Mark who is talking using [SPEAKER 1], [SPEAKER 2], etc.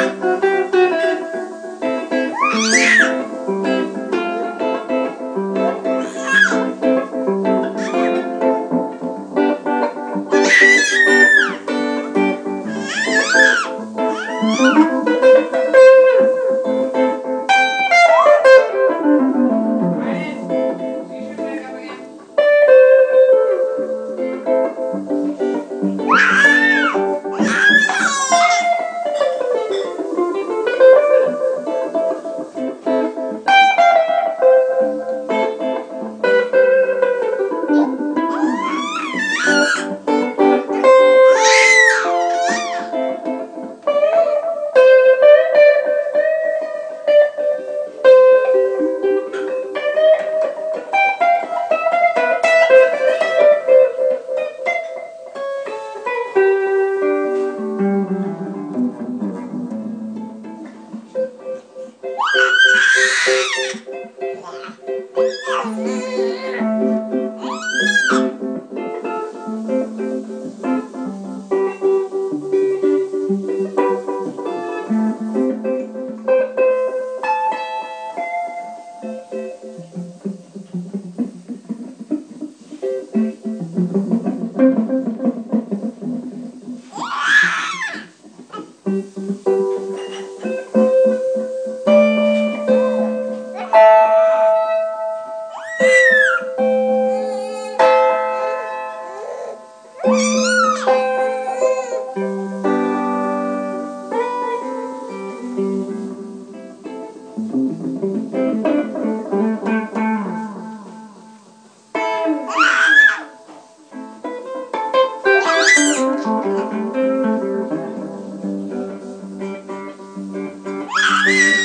[SPEAKER 1] Thank Ow! Amen.